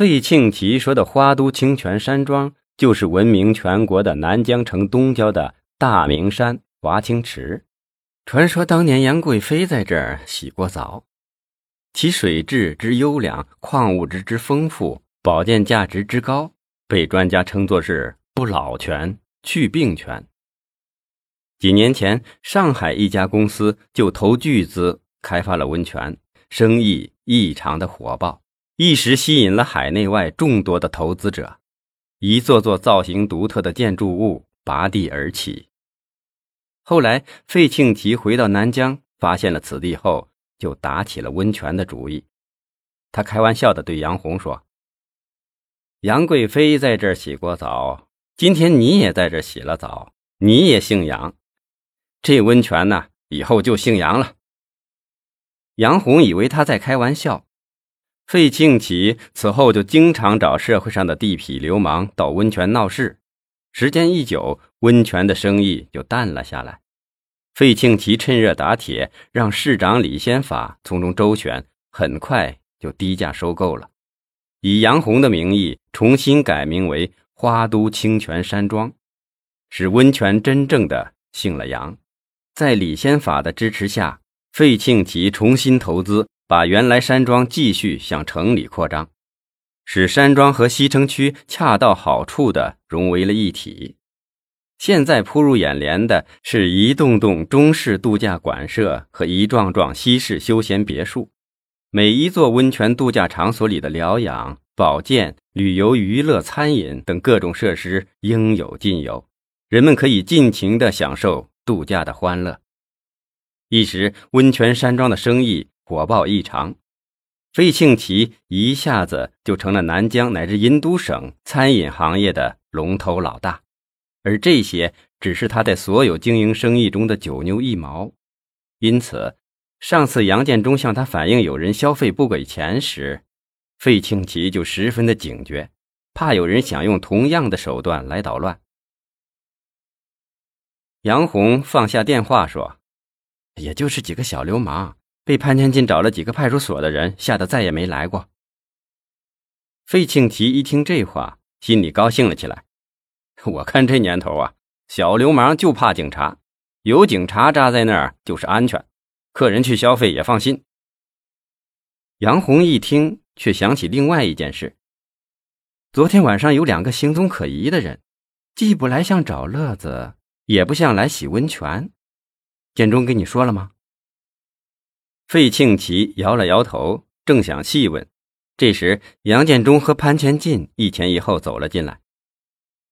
费庆奇说的花都清泉山庄，就是闻名全国的南江城东郊的大明山华清池。传说当年杨贵妃在这儿洗过澡，其水质之优良，矿物质之丰富，保健价值之高，被专家称作是不老泉、去病泉。几年前，上海一家公司就投巨资开发了温泉，生意异常的火爆，一时吸引了海内外众多的投资者，一座座造型独特的建筑物拔地而起。后来，费庆奇回到南疆，发现了此地后，就打起了温泉的主意。他开玩笑的对杨红说：“杨贵妃在这儿洗过澡，今天你也在这儿洗了澡，你也姓杨，这温泉呢，以后就姓杨了。”杨红以为他在开玩笑。费庆奇此后就经常找社会上的地痞流氓到温泉闹事。时间一久，温泉的生意就淡了下来。费庆奇趁热打铁，让市长李先法从中周旋，很快就低价收购了，以杨红的名义重新改名为花都清泉山庄，使温泉真正的姓了杨。在李先法的支持下，费庆奇重新投资，把原来山庄继续向城里扩张。使山庄和西城区恰到好处地融为了一体。现在扑入眼帘的是一栋栋中式度假馆舍和一幢幢西式休闲别墅。每一座温泉度假场所里的疗养、保健、旅游、娱乐、餐饮等各种设施应有尽有，人们可以尽情地享受度假的欢乐。一时，温泉山庄的生意火爆异常。费庆奇一下子就成了南疆乃至印度省餐饮行业的龙头老大，而这些只是他在所有经营生意中的九牛一毛。因此，上次杨建忠向他反映有人消费不给钱时，费庆奇就十分的警觉，怕有人想用同样的手段来捣乱。杨红放下电话说：“也就是几个小流氓。”被潘天进找了几个派出所的人吓得再也没来过。费庆奇一听这话，心里高兴了起来。我看这年头啊，小流氓就怕警察，有警察扎在那儿就是安全，客人去消费也放心。杨红一听，却想起另外一件事：昨天晚上有两个行踪可疑的人，既不来像找乐子，也不像来洗温泉。建中跟你说了吗？费庆奇摇了摇头，正想细问，这时杨建忠和潘前进一前一后走了进来。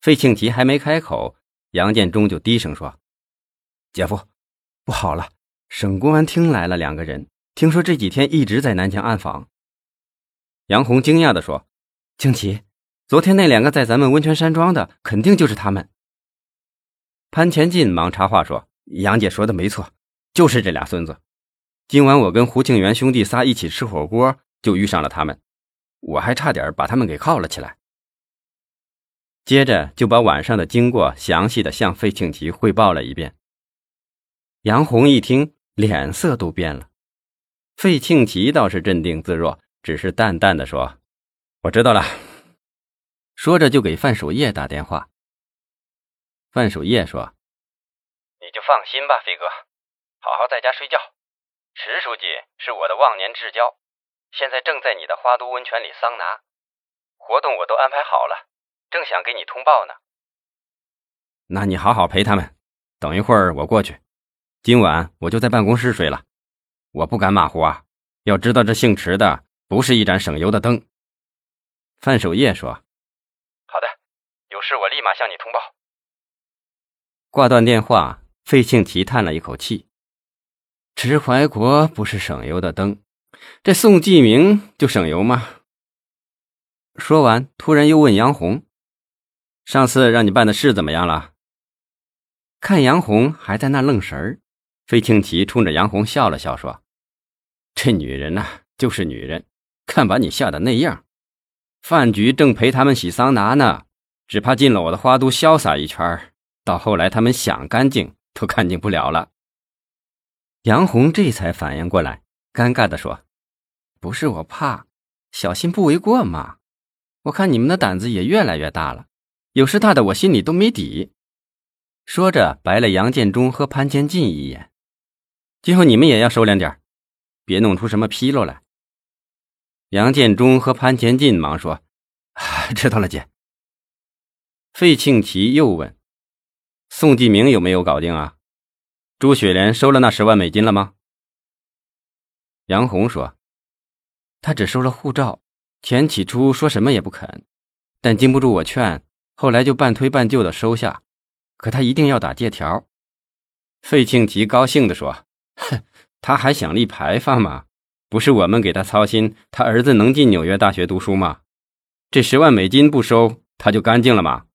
费庆奇还没开口，杨建忠就低声说：“姐夫，不好了，省公安厅来了两个人，听说这几天一直在南疆暗访。”杨红惊讶地说：“庆奇，昨天那两个在咱们温泉山庄的，肯定就是他们。”潘前进忙插话说：“杨姐说的没错，就是这俩孙子。”今晚我跟胡庆元兄弟仨一起吃火锅，就遇上了他们，我还差点把他们给铐了起来。接着就把晚上的经过详细的向费庆奇汇报了一遍。杨红一听，脸色都变了。费庆奇倒是镇定自若，只是淡淡的说：“我知道了。”说着就给范守业打电话。范守业说：“你就放心吧，飞哥，好好在家睡觉。”池书记是我的忘年至交，现在正在你的花都温泉里桑拿，活动我都安排好了，正想给你通报呢。那你好好陪他们，等一会儿我过去。今晚我就在办公室睡了，我不敢马虎啊。要知道这姓池的不是一盏省油的灯。范守业说：“好的，有事我立马向你通报。”挂断电话，费庆奇叹了一口气。池怀国不是省油的灯，这宋继明就省油吗？说完，突然又问杨红：“上次让你办的事怎么样了？”看杨红还在那愣神儿，费庆奇冲着杨红笑了笑，说：“这女人呐，就是女人，看把你吓得那样。饭局正陪他们洗桑拿呢，只怕进了我的花都潇洒一圈到后来他们想干净都干净不了了。”杨红这才反应过来，尴尬地说：“不是我怕，小心不为过嘛。我看你们的胆子也越来越大了，有事大的我心里都没底。说着，白了杨建中和潘千进一眼。今后你们也要收敛点别弄出什么纰漏来。杨建中和潘千进忙说：“知道了，姐。”费庆奇又问：“宋继明有没有搞定啊？朱雪莲收了那十万美金了吗？”杨红说：“他只收了护照，钱起初说什么也不肯，但经不住我劝，后来就半推半就的收下。可他一定要打借条。”费庆奇高兴地说：“哼，他还想立牌坊吗？不是我们给他操心，他儿子能进纽约大学读书吗？这十万美金不收，他就干净了吗？”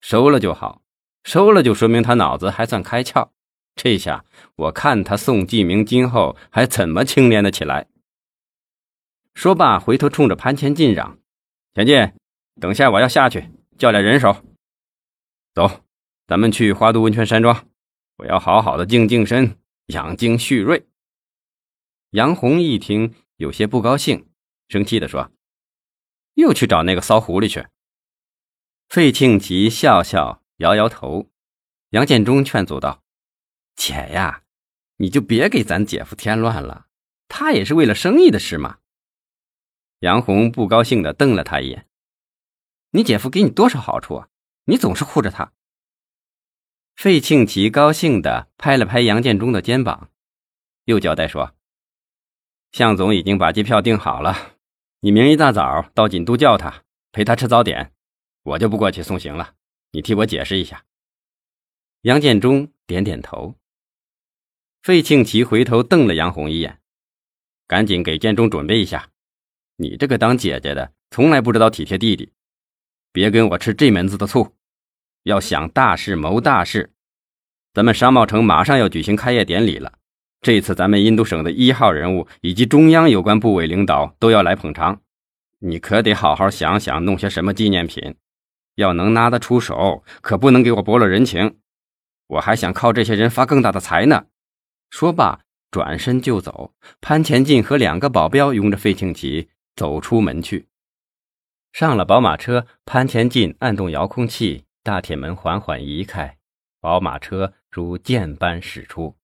收了就好，收了就说明他脑子还算开窍。这下我看他宋继明今后还怎么清廉的起来。说罢，回头冲着潘前进嚷：“前进，等下我要下去叫来人手。走，咱们去花都温泉山庄，我要好好的静静身，养精蓄锐。”杨红一听，有些不高兴，生气的说：“又去找那个骚狐狸去。”费庆吉笑笑，摇摇头。杨建忠劝阻道：“姐呀，你就别给咱姐夫添乱了，他也是为了生意的事嘛。”杨红不高兴的瞪了他一眼：“你姐夫给你多少好处啊？你总是护着他。”费庆奇高兴的拍了拍杨建忠的肩膀，又交代说：“向总已经把机票订好了，你明一大早到锦都叫他，陪他吃早点。”我就不过去送行了，你替我解释一下。杨建忠点点头。费庆奇回头瞪了杨红一眼，赶紧给建忠准备一下。你这个当姐姐的，从来不知道体贴弟弟，别跟我吃这门子的醋。要想大事谋大事，咱们商贸城马上要举行开业典礼了。这次咱们印度省的一号人物以及中央有关部委领导都要来捧场，你可得好好想想弄些什么纪念品。要能拿得出手，可不能给我驳了人情。我还想靠这些人发更大的财呢。说罢，转身就走。潘前进和两个保镖拥着费庆奇走出门去。上了宝马车，潘前进按动遥控器，大铁门缓缓移开，宝马车如箭般驶出。